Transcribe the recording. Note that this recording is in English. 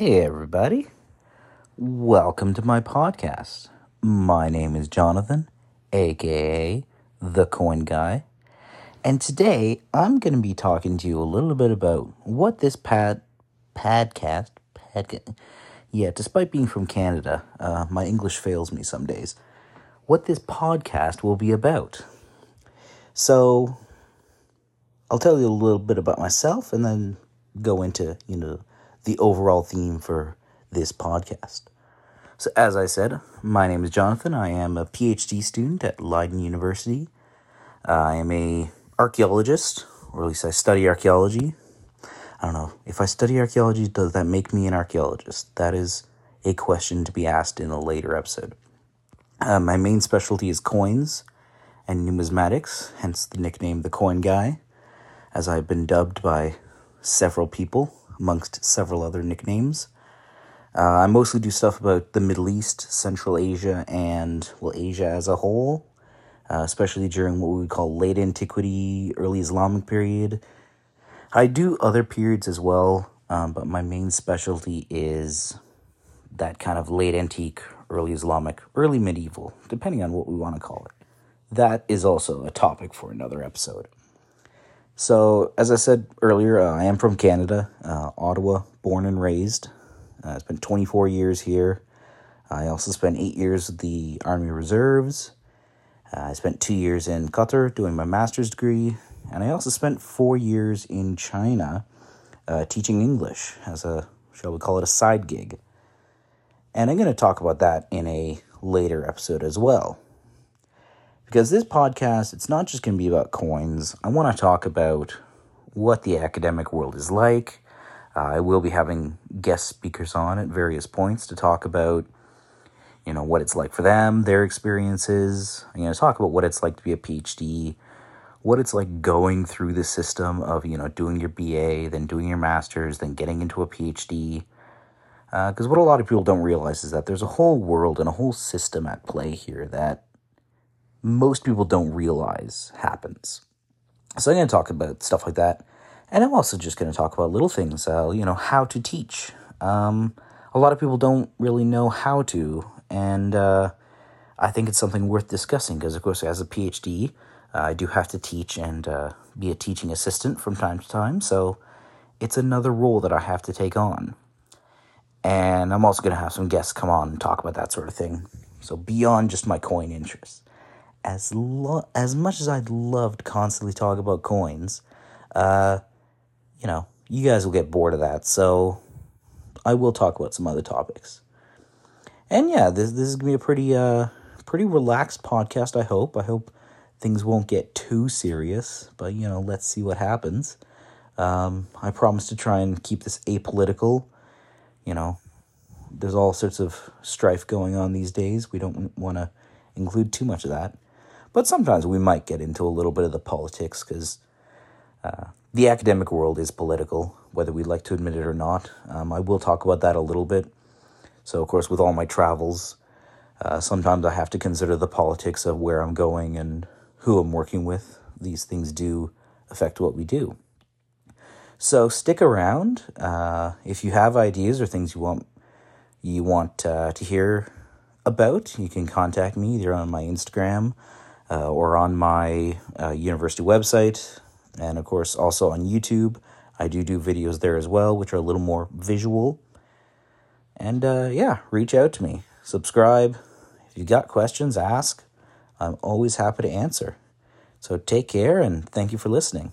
Hey, everybody. Welcome to my podcast. My name is Jonathan, aka The Coin Guy. And today I'm going to be talking to you a little bit about what this pad, podcast, pad, yeah, despite being from Canada, uh, my English fails me some days, what this podcast will be about. So I'll tell you a little bit about myself and then go into, you know, the overall theme for this podcast. So, as I said, my name is Jonathan. I am a PhD student at Leiden University. I am a archaeologist, or at least I study archaeology. I don't know if I study archaeology, does that make me an archaeologist? That is a question to be asked in a later episode. Uh, my main specialty is coins and numismatics, hence the nickname the Coin Guy, as I've been dubbed by several people amongst several other nicknames. Uh, I mostly do stuff about the Middle East, Central Asia, and, well, Asia as a whole, uh, especially during what we call late antiquity, early Islamic period. I do other periods as well, um, but my main specialty is that kind of late antique, early Islamic, early medieval, depending on what we want to call it. That is also a topic for another episode. So, as I said earlier, uh, I am from Canada, uh, Ottawa, born and raised. Uh, I spent 24 years here. I also spent eight years with the Army Reserves. Uh, I spent two years in Qatar doing my master's degree. And I also spent four years in China uh, teaching English as a, shall we call it, a side gig. And I'm going to talk about that in a later episode as well because this podcast it's not just going to be about coins. I want to talk about what the academic world is like. Uh, i will be having guest speakers on at various points to talk about you know what it's like for them their experiences i'm going to talk about what it's like to be a phd what it's like going through the system of you know doing your ba then doing your masters then getting into a phd because uh, what a lot of people don't realize is that there's a whole world and a whole system at play here that most people don't realize happens. So I'm going to talk about stuff like that. And I'm also just going to talk about little things, uh, you know, how to teach. Um, a lot of people don't really know how to, and uh, I think it's something worth discussing because, of course, as a PhD, uh, I do have to teach and uh, be a teaching assistant from time to time. So it's another role that I have to take on. And I'm also going to have some guests come on and talk about that sort of thing. So beyond just my coin interests as lo- as much as I'd love to constantly talk about coins, uh, you know, you guys will get bored of that. So I will talk about some other topics. And yeah, this this is gonna be a pretty uh pretty relaxed podcast. I hope. I hope things won't get too serious, but you know, let's see what happens. Um, I promise to try and keep this apolitical. You know, there's all sorts of strife going on these days. We don't want to include too much of that. But sometimes we might get into a little bit of the politics because uh, the academic world is political, whether we like to admit it or not. Um, I will talk about that a little bit. So, of course, with all my travels, uh, sometimes I have to consider the politics of where I'm going and who I'm working with. These things do affect what we do. So stick around. Uh, if you have ideas or things you want you want uh, to hear about, you can contact me either on my Instagram uh, or on my uh, university website, and of course also on YouTube. I do do videos there as well, which are a little more visual. And uh, yeah, reach out to me, subscribe. If you got questions, ask. I'm always happy to answer. So take care and thank you for listening.